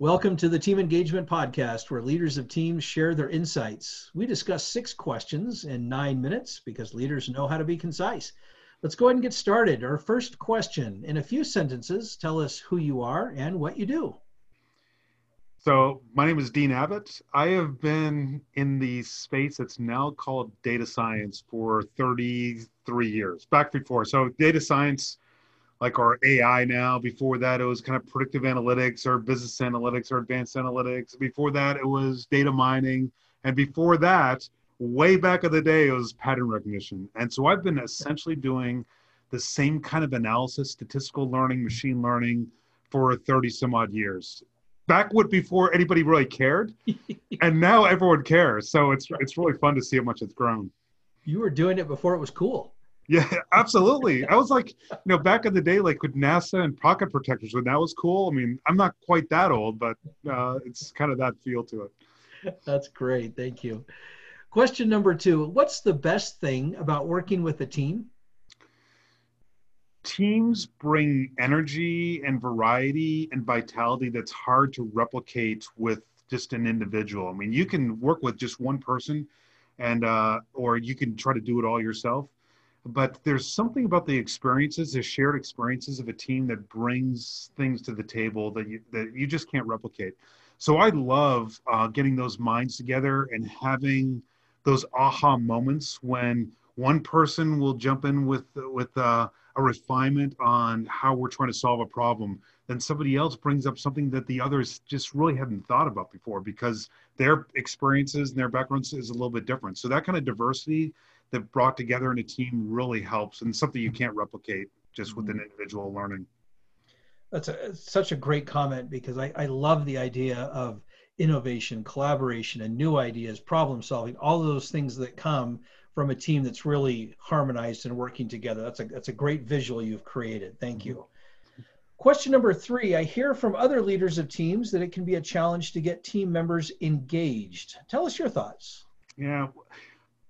Welcome to the Team Engagement Podcast, where leaders of teams share their insights. We discuss six questions in nine minutes because leaders know how to be concise. Let's go ahead and get started. Our first question in a few sentences, tell us who you are and what you do. So, my name is Dean Abbott. I have been in the space that's now called data science for 33 years, back before. So, data science, like our AI now, before that, it was kind of predictive analytics or business analytics or advanced analytics. Before that, it was data mining. And before that, way back in the day, it was pattern recognition. And so I've been essentially doing the same kind of analysis, statistical learning, machine learning for 30 some odd years. Back before anybody really cared, and now everyone cares. So it's it's really fun to see how much it's grown. You were doing it before it was cool. Yeah, absolutely. I was like, you know, back in the day, like with NASA and pocket protectors, when that was cool. I mean, I'm not quite that old, but uh, it's kind of that feel to it. That's great. Thank you. Question number two What's the best thing about working with a team? Teams bring energy and variety and vitality that's hard to replicate with just an individual. I mean, you can work with just one person, and uh, or you can try to do it all yourself. But there's something about the experiences, the shared experiences of a team that brings things to the table that you that you just can't replicate. So I love uh, getting those minds together and having those aha moments when one person will jump in with with uh, a refinement on how we're trying to solve a problem then somebody else brings up something that the others just really hadn't thought about before because their experiences and their backgrounds is a little bit different so that kind of diversity that brought together in a team really helps and something you can't replicate just with an mm-hmm. individual learning that's a, such a great comment because I, I love the idea of innovation, collaboration, and new ideas, problem solving, all of those things that come from a team that's really harmonized and working together. That's a that's a great visual you've created. Thank you. Question number three, I hear from other leaders of teams that it can be a challenge to get team members engaged. Tell us your thoughts. Yeah,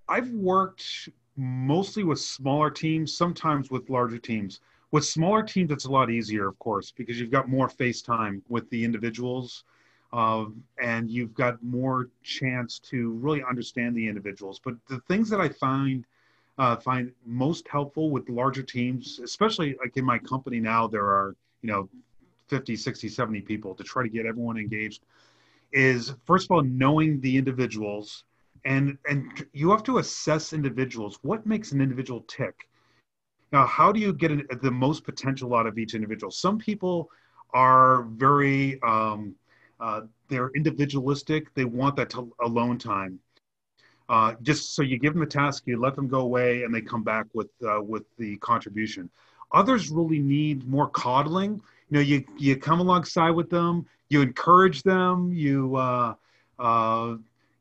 I've worked mostly with smaller teams, sometimes with larger teams. With smaller teams, it's a lot easier, of course, because you've got more face time with the individuals um, and you've got more chance to really understand the individuals. But the things that I find uh, find most helpful with larger teams, especially like in my company now, there are you know 50, 60, 70 people to try to get everyone engaged. Is first of all knowing the individuals, and and you have to assess individuals. What makes an individual tick? Now, how do you get an, the most potential out of each individual? Some people are very um, uh, they're individualistic. They want that to, alone time. Uh, just so you give them a task, you let them go away, and they come back with uh, with the contribution. Others really need more coddling. You know, you you come alongside with them, you encourage them, you uh, uh,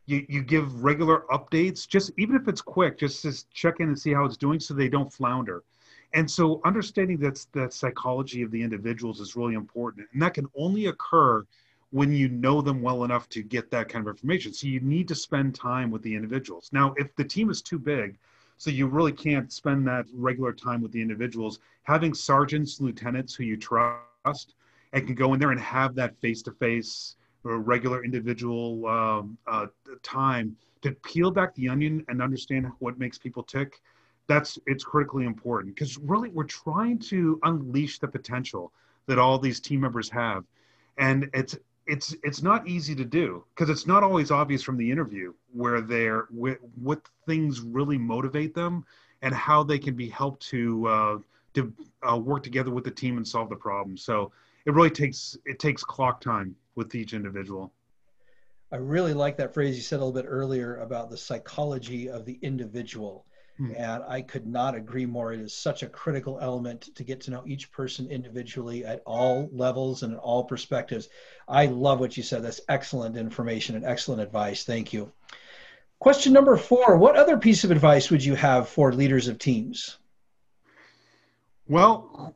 you you give regular updates, just even if it's quick, just to check in and see how it's doing, so they don't flounder. And so, understanding that's that psychology of the individuals is really important, and that can only occur when you know them well enough to get that kind of information. So you need to spend time with the individuals. Now, if the team is too big, so you really can't spend that regular time with the individuals, having sergeants, lieutenants who you trust and can go in there and have that face to face or regular individual um, uh, time to peel back the onion and understand what makes people tick that's it's critically important because really we're trying to unleash the potential that all these team members have and it's it's it's not easy to do because it's not always obvious from the interview where they're what, what things really motivate them and how they can be helped to uh, to uh, work together with the team and solve the problem. So it really takes it takes clock time with each individual. I really like that phrase you said a little bit earlier about the psychology of the individual. Hmm. And I could not agree more. It is such a critical element to get to know each person individually at all levels and in all perspectives. I love what you said. That's excellent information and excellent advice. Thank you. Question number four What other piece of advice would you have for leaders of teams? Well,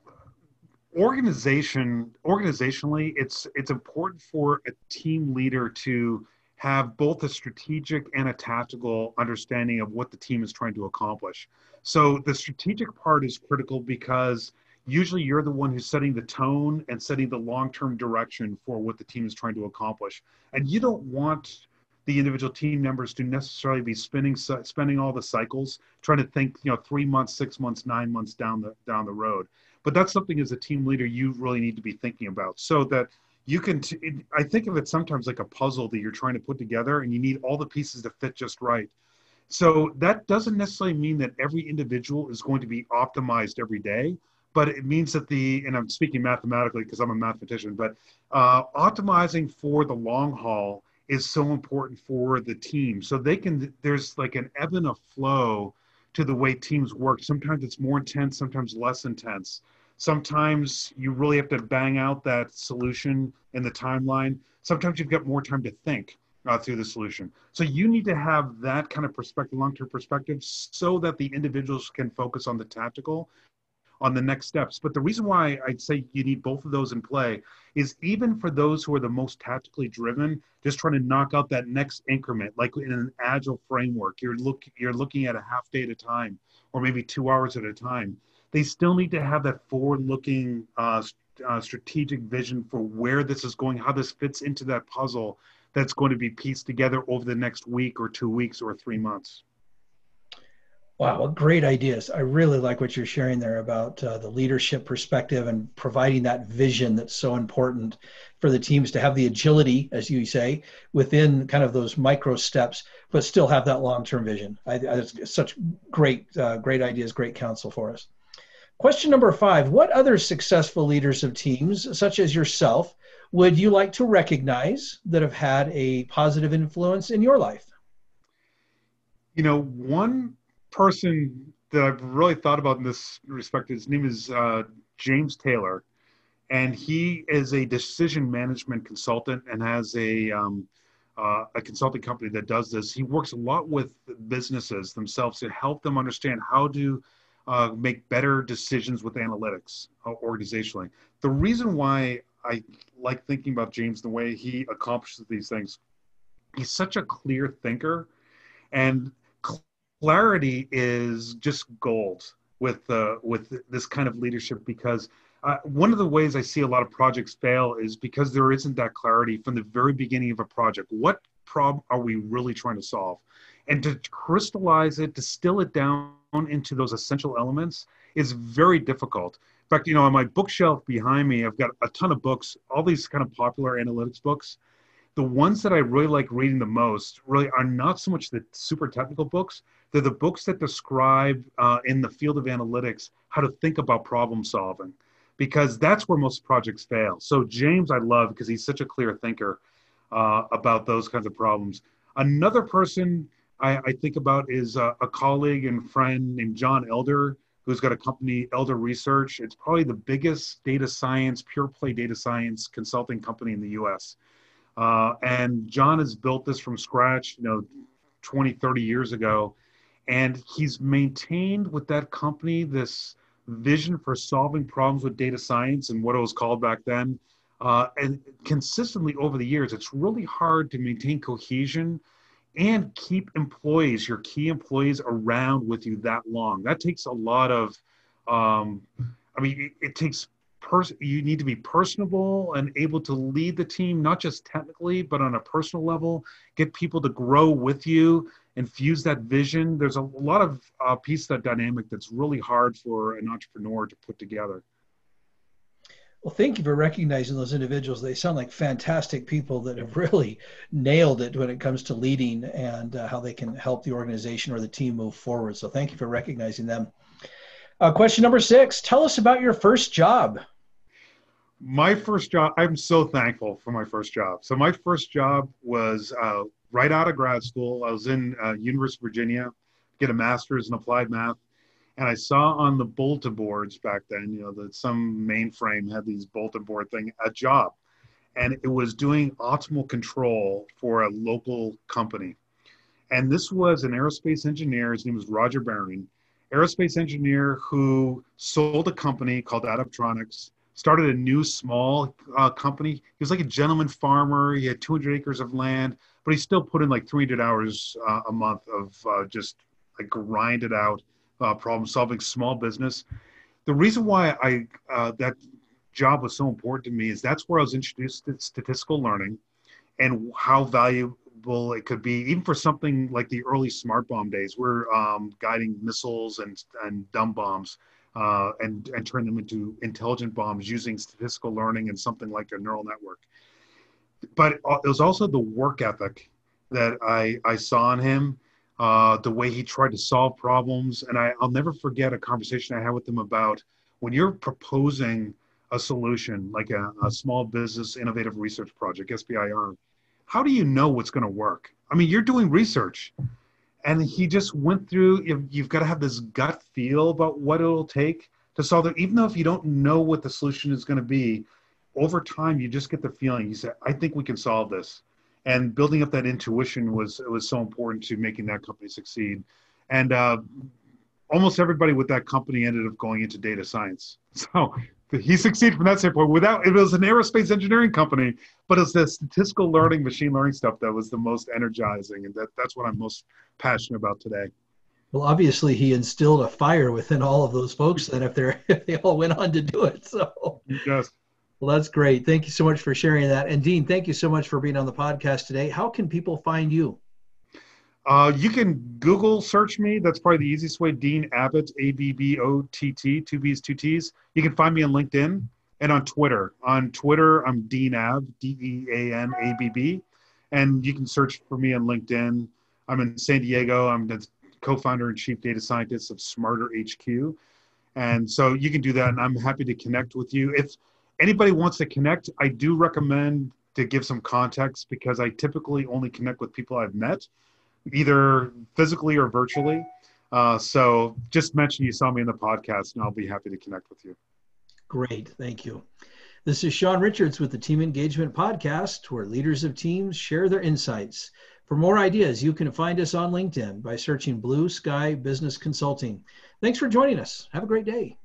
organization organizationally it's it's important for a team leader to have both a strategic and a tactical understanding of what the team is trying to accomplish. So the strategic part is critical because usually you're the one who's setting the tone and setting the long-term direction for what the team is trying to accomplish. And you don't want the individual team members to necessarily be spending spending all the cycles trying to think you know three months six months nine months down the down the road but that's something as a team leader you really need to be thinking about so that you can t- it, i think of it sometimes like a puzzle that you're trying to put together and you need all the pieces to fit just right. So that doesn't necessarily mean that every individual is going to be optimized every day but it means that the and i'm speaking mathematically because i'm a mathematician but uh, optimizing for the long haul is so important for the team. So they can there's like an ebb and a flow to the way teams work. Sometimes it's more intense sometimes less intense. Sometimes you really have to bang out that solution in the timeline. Sometimes you've got more time to think uh, through the solution. So you need to have that kind of perspective long-term perspective so that the individuals can focus on the tactical on the next steps. But the reason why I'd say you need both of those in play is even for those who are the most tactically driven, just trying to knock out that next increment, like in an agile framework, you're look you're looking at a half day at a time, or maybe two hours at a time. They still need to have that forward-looking uh, uh, strategic vision for where this is going, how this fits into that puzzle that's going to be pieced together over the next week or two weeks or three months. Wow, great ideas. I really like what you're sharing there about uh, the leadership perspective and providing that vision that's so important for the teams to have the agility, as you say, within kind of those micro steps, but still have that long-term vision. I, I, such great, uh, great ideas, great counsel for us. Question number five: What other successful leaders of teams, such as yourself, would you like to recognize that have had a positive influence in your life? You know, one person that I've really thought about in this respect, his name is uh, James Taylor, and he is a decision management consultant and has a um, uh, a consulting company that does this. He works a lot with businesses themselves to help them understand how to uh, make better decisions with analytics uh, organizationally. The reason why I like thinking about James the way he accomplishes these things, he's such a clear thinker, and clarity is just gold with uh, with this kind of leadership because uh, one of the ways I see a lot of projects fail is because there isn't that clarity from the very beginning of a project. What problem are we really trying to solve? And to crystallize it, distill it down into those essential elements is very difficult. In fact, you know, on my bookshelf behind me, I've got a ton of books, all these kind of popular analytics books the ones that I really like reading the most really are not so much the super technical books. They're the books that describe uh, in the field of analytics how to think about problem solving, because that's where most projects fail. So James, I love because he's such a clear thinker uh, about those kinds of problems. Another person I, I think about is a, a colleague and friend named John Elder, who's got a company, Elder Research. It's probably the biggest data science, pure play data science consulting company in the U.S. Uh, and John has built this from scratch, you know, 20, 30 years ago. And he's maintained with that company this vision for solving problems with data science and what it was called back then. Uh, and consistently over the years, it's really hard to maintain cohesion and keep employees, your key employees, around with you that long. That takes a lot of, um, I mean, it, it takes pers- you need to be personable and able to lead the team, not just technically, but on a personal level. Get people to grow with you, infuse that vision. There's a lot of uh, piece that dynamic that's really hard for an entrepreneur to put together. Well, thank you for recognizing those individuals. They sound like fantastic people that have really nailed it when it comes to leading and uh, how they can help the organization or the team move forward. So, thank you for recognizing them. Uh, question number six Tell us about your first job my first job i'm so thankful for my first job. So my first job was uh, right out of grad school. I was in uh, university of virginia get a master's in applied math and i saw on the bulletin boards back then you know that some mainframe had these bulletin board thing a job. And it was doing optimal control for a local company. And this was an aerospace engineer. His name was roger barron aerospace engineer who sold a company called adaptronics started a new small uh, company. He was like a gentleman farmer. He had 200 acres of land, but he still put in like 300 hours uh, a month of uh, just like grinded out uh, problem solving small business. the reason why I uh, that job was so important to me is that's where I was introduced to statistical learning and how valuable it could be, even for something like the early smart bomb days. We're um, guiding missiles and and dumb bombs. Uh, and and turn them into intelligent bombs using statistical learning and something like a neural network. But it was also the work ethic that I I saw in him, uh, the way he tried to solve problems, and I, I'll never forget a conversation I had with him about when you're proposing a solution like a, a small business innovative research project SBIR, how do you know what's going to work? I mean, you're doing research and he just went through you've got to have this gut feel about what it'll take to solve it even though if you don't know what the solution is going to be over time you just get the feeling you say i think we can solve this. And building up that intuition was was so important to making that company succeed. And uh, almost everybody with that company ended up going into data science. So he succeeded from that standpoint without it was an aerospace engineering company but it's the statistical learning machine learning stuff that was the most energizing and that, that's what i'm most passionate about today. Well obviously he instilled a fire within all of those folks then if they're if they all went on to do it so. Yes. Well that's great. Thank you so much for sharing that. And dean thank you so much for being on the podcast today. How can people find you uh, you can Google search me. That's probably the easiest way. Dean Abbott, A B B O T T, two B's, two T's. You can find me on LinkedIn and on Twitter. On Twitter, I'm Dean Abb, D E A N A B B. And you can search for me on LinkedIn. I'm in San Diego. I'm the co founder and chief data scientist of Smarter HQ. And so you can do that. And I'm happy to connect with you. If anybody wants to connect, I do recommend to give some context because I typically only connect with people I've met either physically or virtually. Uh, so just mention you saw me in the podcast, and I'll be happy to connect with you. Great, thank you. This is Sean Richards with the Team Engagement Podcast, where leaders of teams share their insights. For more ideas, you can find us on LinkedIn by searching Blue Sky Business Consulting. Thanks for joining us. Have a great day.